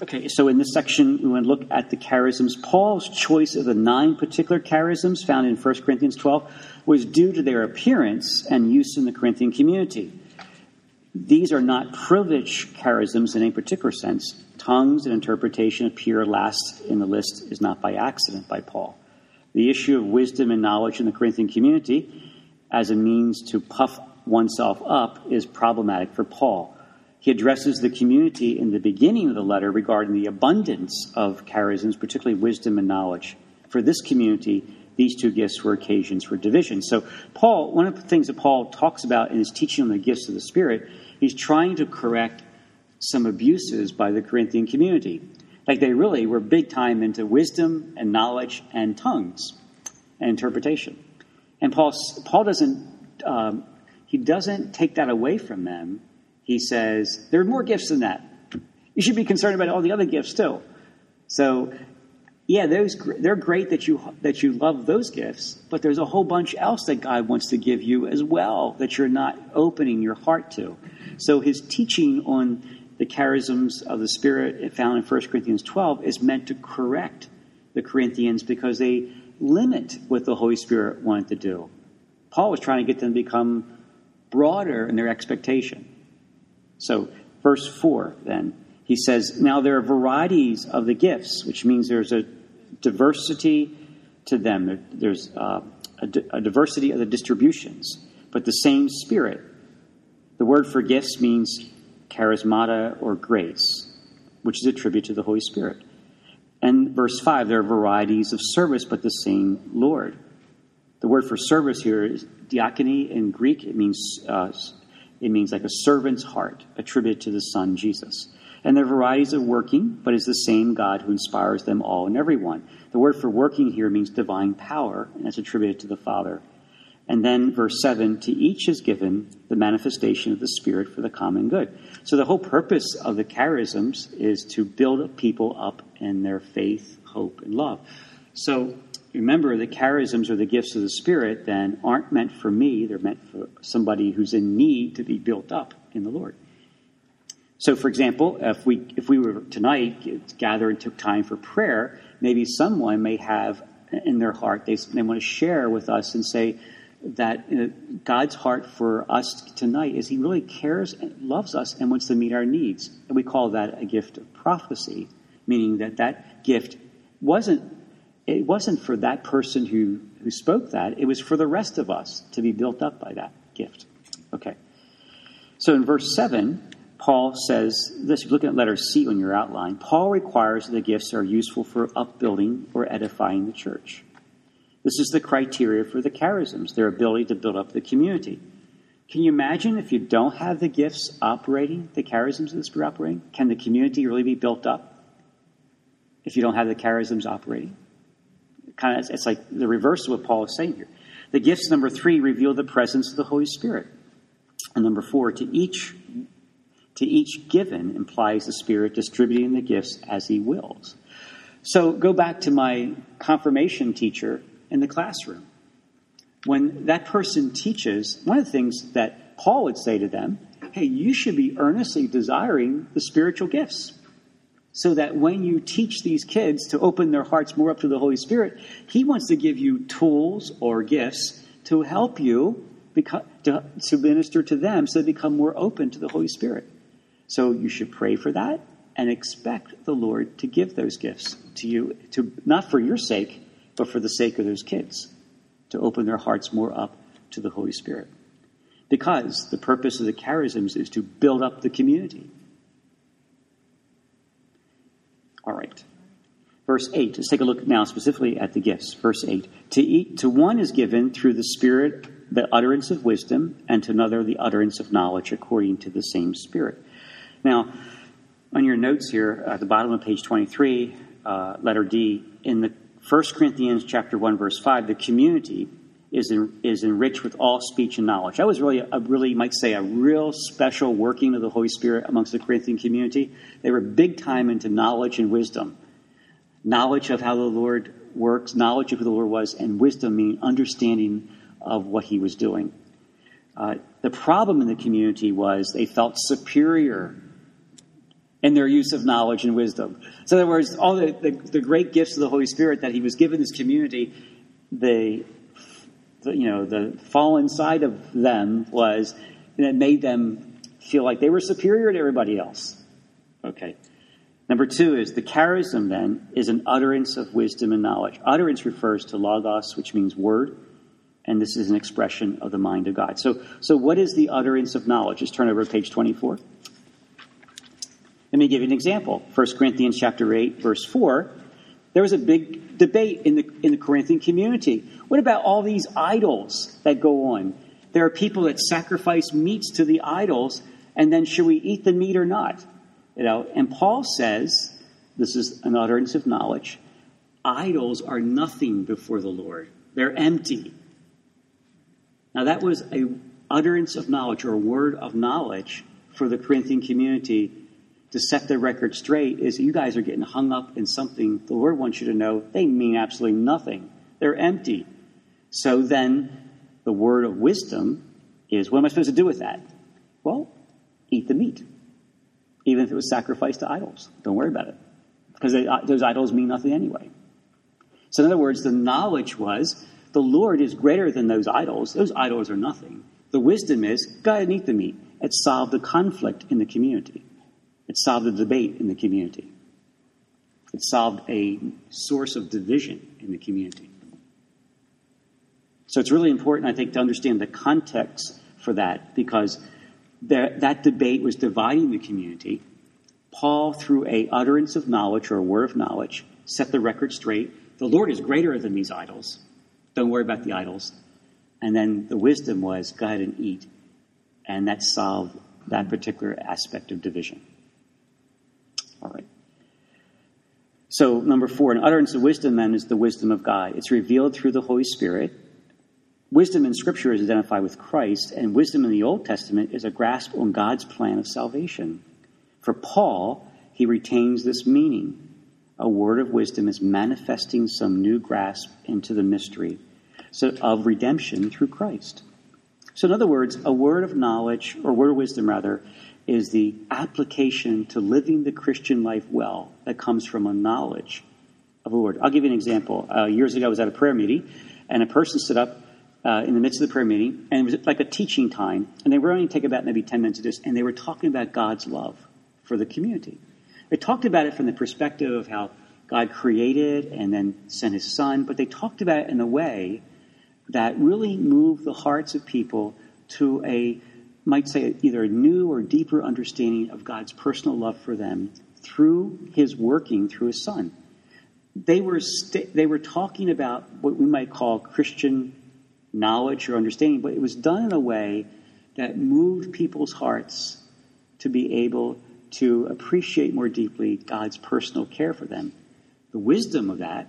Okay, so in this section, we want to look at the charisms. Paul's choice of the nine particular charisms found in 1 Corinthians 12 was due to their appearance and use in the Corinthian community. These are not privileged charisms in any particular sense. Tongues and interpretation appear last in the list is not by accident by Paul. The issue of wisdom and knowledge in the Corinthian community as a means to puff oneself up is problematic for Paul. He addresses the community in the beginning of the letter regarding the abundance of charisms, particularly wisdom and knowledge. For this community, these two gifts were occasions for division. So, Paul, one of the things that Paul talks about in his teaching on the gifts of the Spirit, he's trying to correct some abuses by the Corinthian community. Like they really were big time into wisdom and knowledge and tongues and interpretation. And Paul, Paul doesn't, um, he doesn't take that away from them he says, There are more gifts than that. You should be concerned about all the other gifts too. So, yeah, those, they're great that you, that you love those gifts, but there's a whole bunch else that God wants to give you as well that you're not opening your heart to. So, his teaching on the charisms of the Spirit found in 1 Corinthians 12 is meant to correct the Corinthians because they limit what the Holy Spirit wanted to do. Paul was trying to get them to become broader in their expectation. So, verse 4 then, he says, Now there are varieties of the gifts, which means there's a diversity to them. There's uh, a, a diversity of the distributions, but the same Spirit. The word for gifts means charismata or grace, which is a tribute to the Holy Spirit. And verse 5, there are varieties of service, but the same Lord. The word for service here is diakonia in Greek. It means uh, it means like a servant's heart, attributed to the Son, Jesus. And there are varieties of working, but it's the same God who inspires them all and everyone. The word for working here means divine power, and that's attributed to the Father. And then verse 7 to each is given the manifestation of the Spirit for the common good. So the whole purpose of the charisms is to build people up in their faith, hope, and love. So remember, the charisms or the gifts of the Spirit then aren't meant for me, they're meant for somebody who's in need to be built up in the Lord. So, for example, if we, if we were tonight gathered and took time for prayer, maybe someone may have in their heart, they, they want to share with us and say that you know, God's heart for us tonight is He really cares and loves us and wants to meet our needs. And we call that a gift of prophecy, meaning that that gift wasn't it wasn't for that person who, who spoke that, it was for the rest of us to be built up by that gift. Okay. So in verse 7, Paul says this, you're looking at letter C on your outline. Paul requires that the gifts are useful for upbuilding or edifying the church. This is the criteria for the charisms, their ability to build up the community. Can you imagine if you don't have the gifts operating, the charisms Spirit operating? Can the community really be built up if you don't have the charisms operating? Kind of it's like the reverse of what Paul is saying here. The gifts, number three, reveal the presence of the Holy Spirit. And number four, to each to each given implies the Spirit distributing the gifts as he wills. So go back to my confirmation teacher in the classroom. When that person teaches, one of the things that Paul would say to them, hey, you should be earnestly desiring the spiritual gifts so that when you teach these kids to open their hearts more up to the Holy Spirit, He wants to give you tools or gifts to help you become, to, to minister to them so they become more open to the Holy Spirit. So you should pray for that and expect the Lord to give those gifts to you, to not for your sake, but for the sake of those kids, to open their hearts more up to the Holy Spirit. Because the purpose of the charisms is to build up the community All right. Verse 8. Let's take a look now specifically at the gifts. Verse 8. To, eat, to one is given through the Spirit the utterance of wisdom, and to another the utterance of knowledge according to the same Spirit. Now, on your notes here at the bottom of page 23, uh, letter D, in the 1 Corinthians chapter 1, verse 5, the community is, is enriched with all speech and knowledge. That was really, a, really, might say, a real special working of the Holy Spirit amongst the Corinthian community. They were big time into knowledge and wisdom. Knowledge of how the Lord works, knowledge of who the Lord was, and wisdom meaning understanding of what he was doing. Uh, the problem in the community was they felt superior in their use of knowledge and wisdom. So, in other words, all the, the, the great gifts of the Holy Spirit that He was given this community, the, the you know the fallen side of them was that made them feel like they were superior to everybody else. Okay. Number two is the charism, then, is an utterance of wisdom and knowledge. Utterance refers to logos, which means word, and this is an expression of the mind of God. So, so what is the utterance of knowledge? Just turn over to page 24. Let me give you an example. 1 Corinthians chapter 8, verse 4. There was a big debate in the, in the Corinthian community. What about all these idols that go on? There are people that sacrifice meats to the idols, and then should we eat the meat or not? You know, and Paul says, this is an utterance of knowledge, idols are nothing before the Lord. They're empty. Now that was a utterance of knowledge or a word of knowledge for the Corinthian community to set the record straight is you guys are getting hung up in something the Lord wants you to know they mean absolutely nothing. They're empty. So then the word of wisdom is what am I supposed to do with that? Well, eat the meat even if it was sacrificed to idols. Don't worry about it. Because uh, those idols mean nothing anyway. So, in other words, the knowledge was the Lord is greater than those idols. Those idols are nothing. The wisdom is go ahead and eat the meat. It solved the conflict in the community, it solved the debate in the community, it solved a source of division in the community. So, it's really important, I think, to understand the context for that because that, that debate was dividing the community. Paul, through a utterance of knowledge or a word of knowledge, set the record straight. The Lord is greater than these idols. Don't worry about the idols. And then the wisdom was go ahead and eat. And that solved that particular aspect of division. All right. So, number four, an utterance of wisdom then is the wisdom of God. It's revealed through the Holy Spirit Wisdom in Scripture is identified with Christ, and wisdom in the Old Testament is a grasp on God's plan of salvation. For Paul, he retains this meaning. A word of wisdom is manifesting some new grasp into the mystery so, of redemption through Christ. So, in other words, a word of knowledge, or word of wisdom rather, is the application to living the Christian life well that comes from a knowledge of a word. I'll give you an example. Uh, years ago, I was at a prayer meeting, and a person stood up uh, in the midst of the prayer meeting, and it was like a teaching time, and they were only take about maybe 10 minutes of this, and they were talking about God's love for the community. They talked about it from the perspective of how God created and then sent his son, but they talked about it in a way that really moved the hearts of people to a, might say, either a new or deeper understanding of God's personal love for them through his working through his son. They were, st- they were talking about what we might call Christian knowledge or understanding, but it was done in a way that moved people's hearts to be able to appreciate more deeply God's personal care for them. The wisdom of that,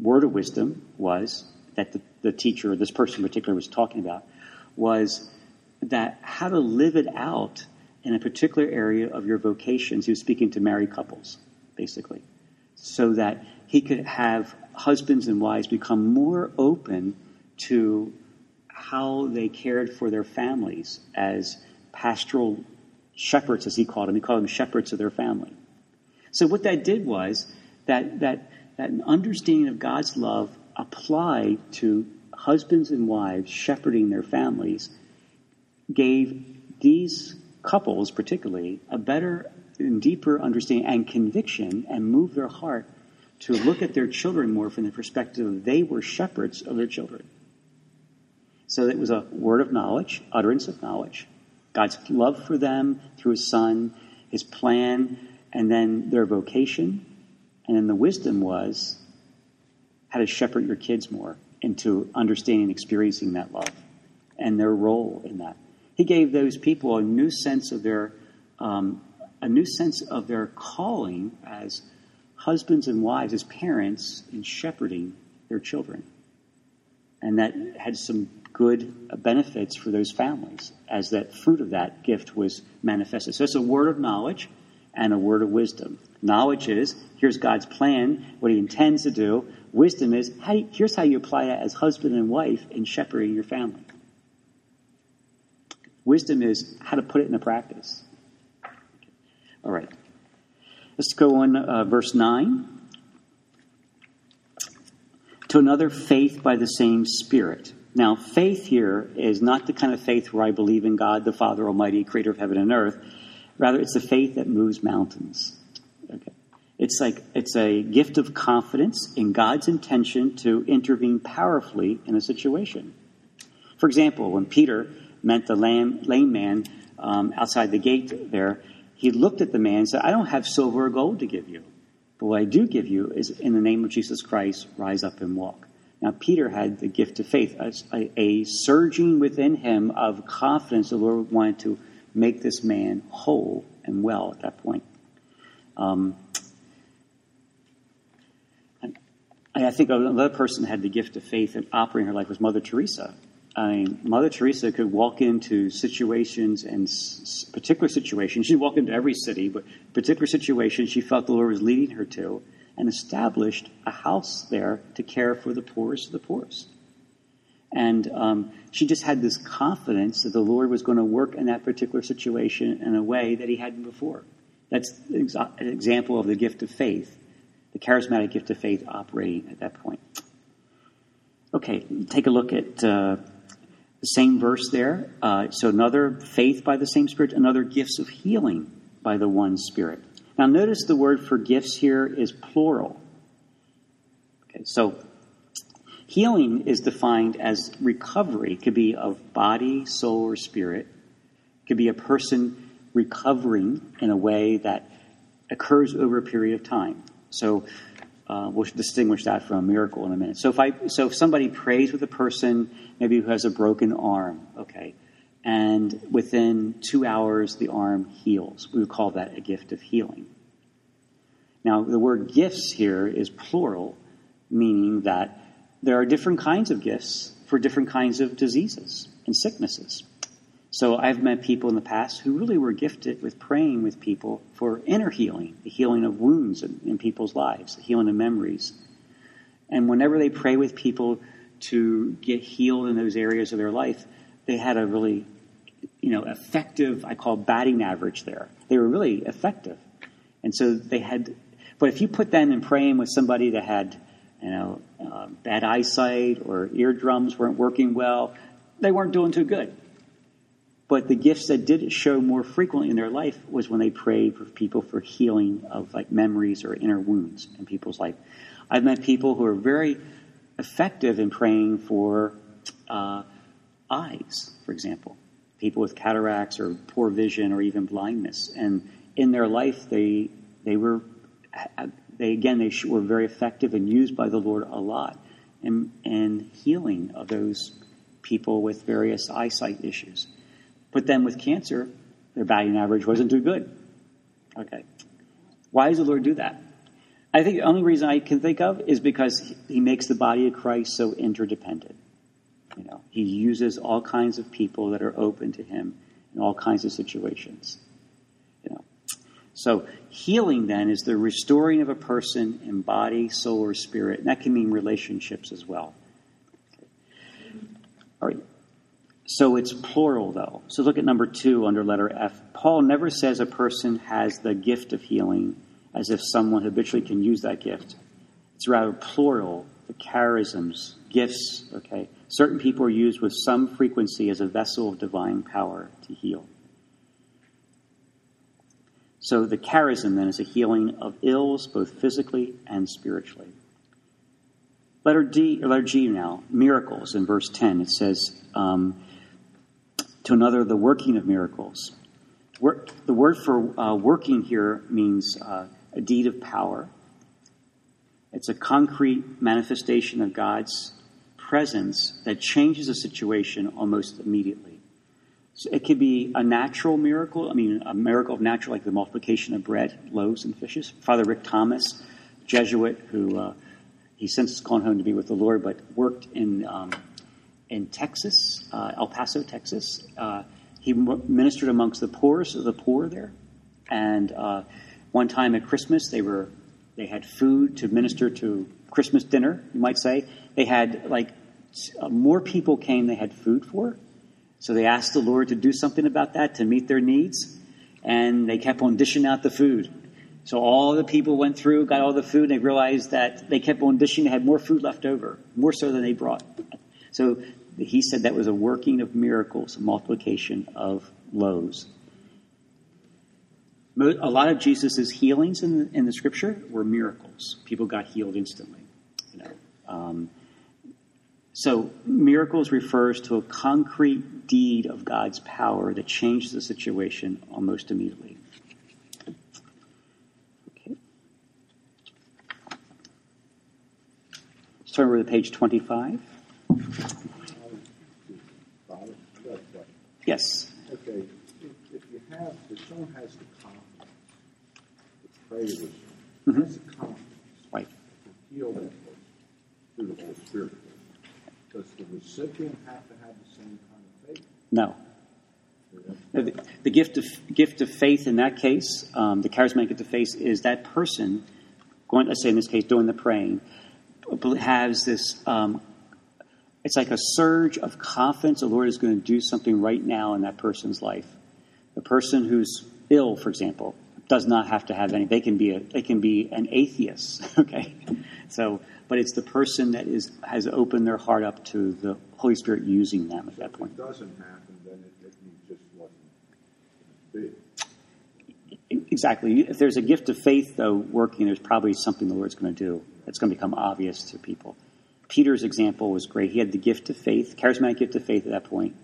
word of wisdom, was that the, the teacher, this person in particular, was talking about, was that how to live it out in a particular area of your vocations. He was speaking to married couples, basically, so that he could have husbands and wives become more open to how they cared for their families as pastoral shepherds, as he called them. He called them shepherds of their family. So what that did was that that that understanding of God's love applied to husbands and wives shepherding their families gave these couples particularly a better and deeper understanding and conviction and moved their heart to look at their children more from the perspective of they were shepherds of their children. So it was a word of knowledge, utterance of knowledge, God's love for them through His Son, His plan, and then their vocation. And then the wisdom was how to shepherd your kids more into understanding and experiencing that love and their role in that. He gave those people a new sense of their um, a new sense of their calling as husbands and wives, as parents, in shepherding their children. And that had some good benefits for those families as that fruit of that gift was manifested. So it's a word of knowledge and a word of wisdom. Knowledge is here's God's plan, what He intends to do. Wisdom is how, here's how you apply it as husband and wife in shepherding your family. Wisdom is how to put it into practice. All right. Let's go on uh, verse 9. To another, faith by the same Spirit. Now, faith here is not the kind of faith where I believe in God, the Father Almighty, creator of heaven and earth. Rather, it's the faith that moves mountains. Okay. It's like it's a gift of confidence in God's intention to intervene powerfully in a situation. For example, when Peter met the lame, lame man um, outside the gate there, he looked at the man and said, I don't have silver or gold to give you. But what I do give you is, in the name of Jesus Christ, rise up and walk. Now, Peter had the gift of faith, a, a surging within him of confidence the Lord wanted to make this man whole and well at that point. Um, I think another person had the gift of faith and operating her life was Mother Teresa. I mean, Mother Teresa could walk into situations and particular situations. She'd walk into every city, but particular situations she felt the Lord was leading her to, and established a house there to care for the poorest of the poorest. And um, she just had this confidence that the Lord was going to work in that particular situation in a way that He hadn't before. That's an example of the gift of faith, the charismatic gift of faith operating at that point. Okay, take a look at. Uh, the same verse there. Uh, so another faith by the same Spirit, another gifts of healing by the one Spirit. Now notice the word for gifts here is plural. Okay, so healing is defined as recovery. It could be of body, soul, or spirit. It could be a person recovering in a way that occurs over a period of time. So uh, we'll distinguish that from a miracle in a minute. So if I, so if somebody prays with a person, maybe who has a broken arm, okay, and within two hours the arm heals, we would call that a gift of healing. Now, the word gifts here is plural, meaning that there are different kinds of gifts for different kinds of diseases and sicknesses. So I've met people in the past who really were gifted with praying with people for inner healing, the healing of wounds in, in people's lives, the healing of memories. And whenever they pray with people to get healed in those areas of their life, they had a really, you know, effective, I call batting average there. They were really effective. And so they had, but if you put them in praying with somebody that had, you know, uh, bad eyesight or eardrums weren't working well, they weren't doing too good. But the gifts that did show more frequently in their life was when they prayed for people for healing of like memories or inner wounds in people's life. I've met people who are very effective in praying for uh, eyes, for example, people with cataracts or poor vision or even blindness, and in their life they they were they again they were very effective and used by the Lord a lot in, in healing of those people with various eyesight issues. But then with cancer, their batting average wasn't too good. Okay. Why does the Lord do that? I think the only reason I can think of is because he makes the body of Christ so interdependent. You know, he uses all kinds of people that are open to him in all kinds of situations. You know. So healing then is the restoring of a person in body, soul, or spirit, and that can mean relationships as well. All right. So it's plural, though. So look at number two under letter F. Paul never says a person has the gift of healing as if someone habitually can use that gift. It's rather plural, the charisms, gifts, okay? Certain people are used with some frequency as a vessel of divine power to heal. So the charism then is a healing of ills, both physically and spiritually. Letter D, letter G now, miracles in verse 10. It says, um, to another the working of miracles. Work, the word for uh, working here means uh, a deed of power. It's a concrete manifestation of God's presence that changes a situation almost immediately. So it could be a natural miracle, I mean, a miracle of natural, like the multiplication of bread, loaves, and fishes. Father Rick Thomas, Jesuit, who uh, he since has gone home to be with the Lord, but worked in um, in Texas, uh, El Paso, Texas. Uh, he ministered amongst the poorest of the poor there. And uh, one time at Christmas, they were they had food to minister to Christmas dinner. You might say they had like uh, more people came. They had food for, so they asked the Lord to do something about that to meet their needs, and they kept on dishing out the food. So all the people went through, got all the food, and they realized that they kept on dishing, they had more food left over, more so than they brought. So he said that was a working of miracles, a multiplication of loaves. A lot of Jesus' healings in the, in the scripture were miracles. People got healed instantly. You know, um, so miracles refers to a concrete deed of God's power that changes the situation almost immediately. Okay. Let's turn over to page 25. Yes. Okay. If, if you have, if someone has the confidence to pray with you, mm-hmm. the confidence right. to heal that person through the Holy Spirit, does the recipient have to have the same kind of faith? No. The, the, gift of gift of faith in that case, um, the charismatic gift of faith is that person going. Let's say in this case, doing the praying, has this um, it's like a surge of confidence the Lord is going to do something right now in that person's life. The person who's ill, for example, does not have to have any. They can be a, they can be an atheist. Okay, so but it's the person that is has opened their heart up to the Holy Spirit using them at that point. If it doesn't happen, then it, it just wasn't big. Exactly. If there's a gift of faith, though, working, there's probably something the Lord's going to do that's going to become obvious to people. Peter's example was great. He had the gift of faith, charismatic gift of faith at that point,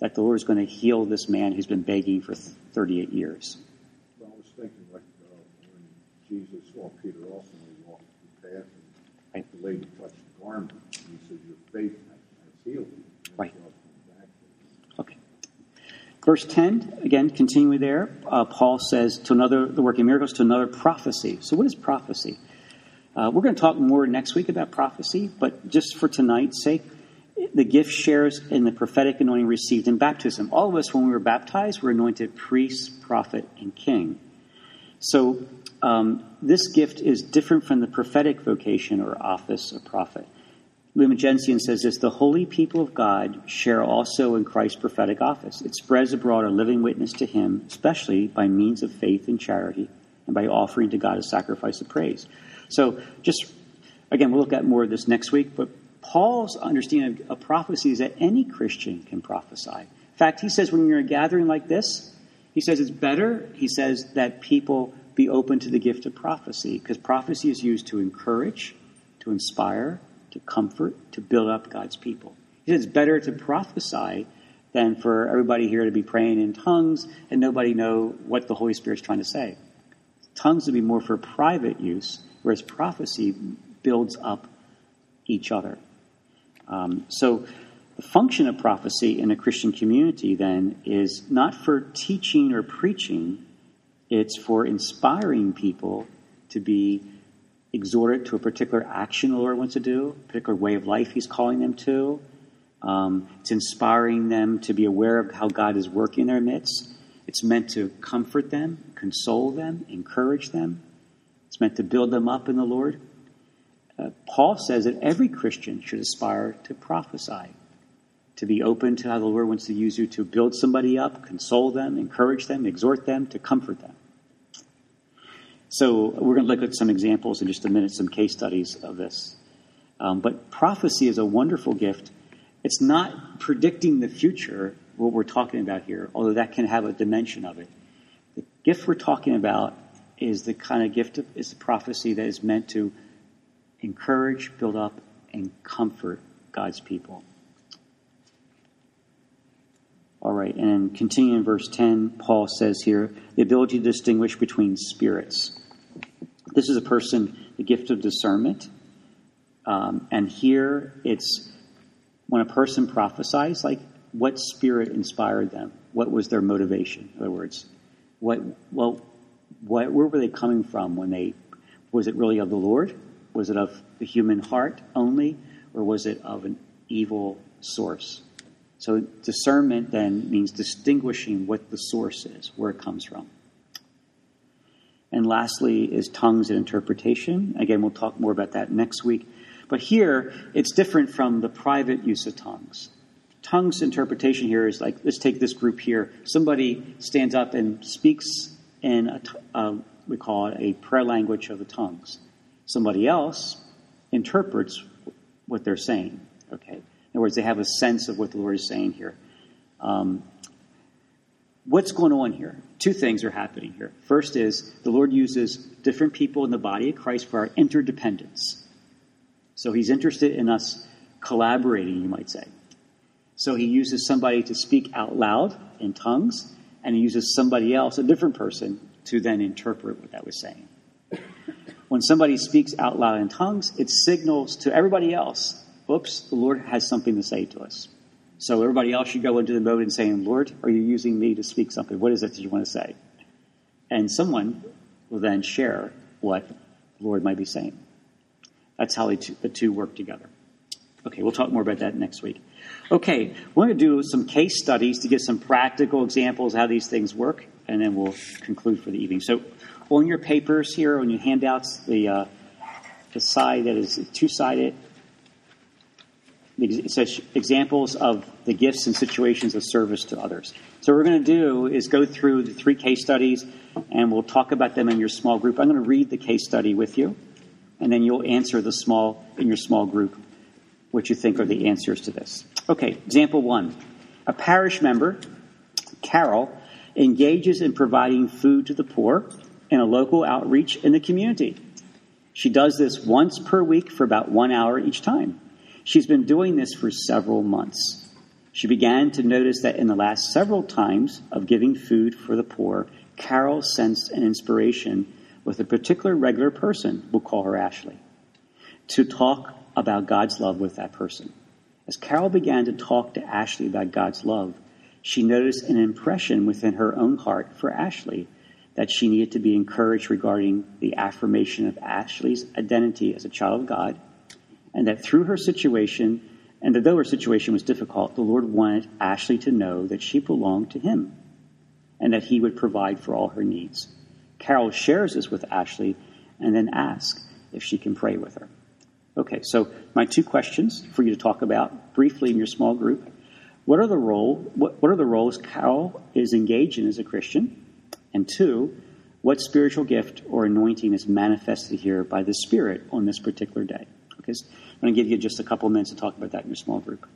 that the Lord is going to heal this man who's been begging for 38 years. Well, I was thinking like uh, when Jesus saw Peter also when he walked through the path and right. the lady touched the garment, and he said, Your faith has healed you. Right. Okay. Verse 10, again, continuing there, uh, Paul says to another, the working miracles, to another prophecy. So, what is prophecy? Uh, we're going to talk more next week about prophecy, but just for tonight's sake, the gift shares in the prophetic anointing received in baptism. All of us, when we were baptized, were anointed priest, prophet, and king. So um, this gift is different from the prophetic vocation or office of prophet. Lumen Gentium says this the holy people of God share also in Christ's prophetic office. It spreads abroad a living witness to him, especially by means of faith and charity, and by offering to God a sacrifice of praise. So, just again, we'll look at more of this next week, but Paul's understanding of prophecy is that any Christian can prophesy. In fact, he says when you're in a gathering like this, he says it's better, he says, that people be open to the gift of prophecy, because prophecy is used to encourage, to inspire, to comfort, to build up God's people. He says it's better to prophesy than for everybody here to be praying in tongues and nobody know what the Holy Spirit's trying to say. Tongues would be more for private use, whereas prophecy builds up each other. Um, so, the function of prophecy in a Christian community then is not for teaching or preaching, it's for inspiring people to be exhorted to a particular action the Lord wants to do, a particular way of life He's calling them to. Um, it's inspiring them to be aware of how God is working in their midst. It's meant to comfort them, console them, encourage them. It's meant to build them up in the Lord. Uh, Paul says that every Christian should aspire to prophesy, to be open to how the Lord wants to use you to build somebody up, console them, encourage them, exhort them, to comfort them. So we're going to look at some examples in just a minute, some case studies of this. Um, but prophecy is a wonderful gift. It's not predicting the future, what we're talking about here, although that can have a dimension of it. The gift we're talking about is the kind of gift of, is the prophecy that is meant to encourage, build up, and comfort God's people. All right, and continuing in verse 10, Paul says here the ability to distinguish between spirits. This is a person, the gift of discernment. Um, and here it's when a person prophesies, like what spirit inspired them? What was their motivation? In other words, what, well, what, where were they coming from when they, was it really of the Lord? Was it of the human heart only? Or was it of an evil source? So discernment then means distinguishing what the source is, where it comes from. And lastly is tongues and interpretation. Again, we'll talk more about that next week. But here, it's different from the private use of tongues. Tongues interpretation here is like, let's take this group here. Somebody stands up and speaks in a, a we call it a prayer language of the tongues. Somebody else interprets what they're saying. Okay. In other words, they have a sense of what the Lord is saying here. Um, what's going on here? Two things are happening here. First is the Lord uses different people in the body of Christ for our interdependence. So He's interested in us collaborating, you might say. So He uses somebody to speak out loud in tongues, and He uses somebody else, a different person, to then interpret what that was saying. When somebody speaks out loud in tongues, it signals to everybody else, oops, the Lord has something to say to us. So everybody else should go into the mode and saying, Lord, are you using me to speak something? What is it that you want to say? And someone will then share what the Lord might be saying. That's how the two work together. Okay, we'll talk more about that next week. Okay, we're going to do some case studies to get some practical examples how these things work, and then we'll conclude for the evening. So, on your papers here, on your handouts, the uh, the side that is two sided, says examples of the gifts and situations of service to others. So, what we're going to do is go through the three case studies, and we'll talk about them in your small group. I'm going to read the case study with you, and then you'll answer the small in your small group what you think are the answers to this. Okay, example one. A parish member, Carol, engages in providing food to the poor in a local outreach in the community. She does this once per week for about one hour each time. She's been doing this for several months. She began to notice that in the last several times of giving food for the poor, Carol sensed an inspiration with a particular regular person, we'll call her Ashley, to talk about God's love with that person. As Carol began to talk to Ashley about God's love, she noticed an impression within her own heart for Ashley that she needed to be encouraged regarding the affirmation of Ashley's identity as a child of God, and that through her situation, and that though her situation was difficult, the Lord wanted Ashley to know that she belonged to Him and that He would provide for all her needs. Carol shares this with Ashley and then asks if she can pray with her. Okay, so my two questions for you to talk about briefly in your small group. What are the role what, what are the roles Carol is engaged in as a Christian? And two, what spiritual gift or anointing is manifested here by the Spirit on this particular day? So I'm going to give you just a couple of minutes to talk about that in your small group.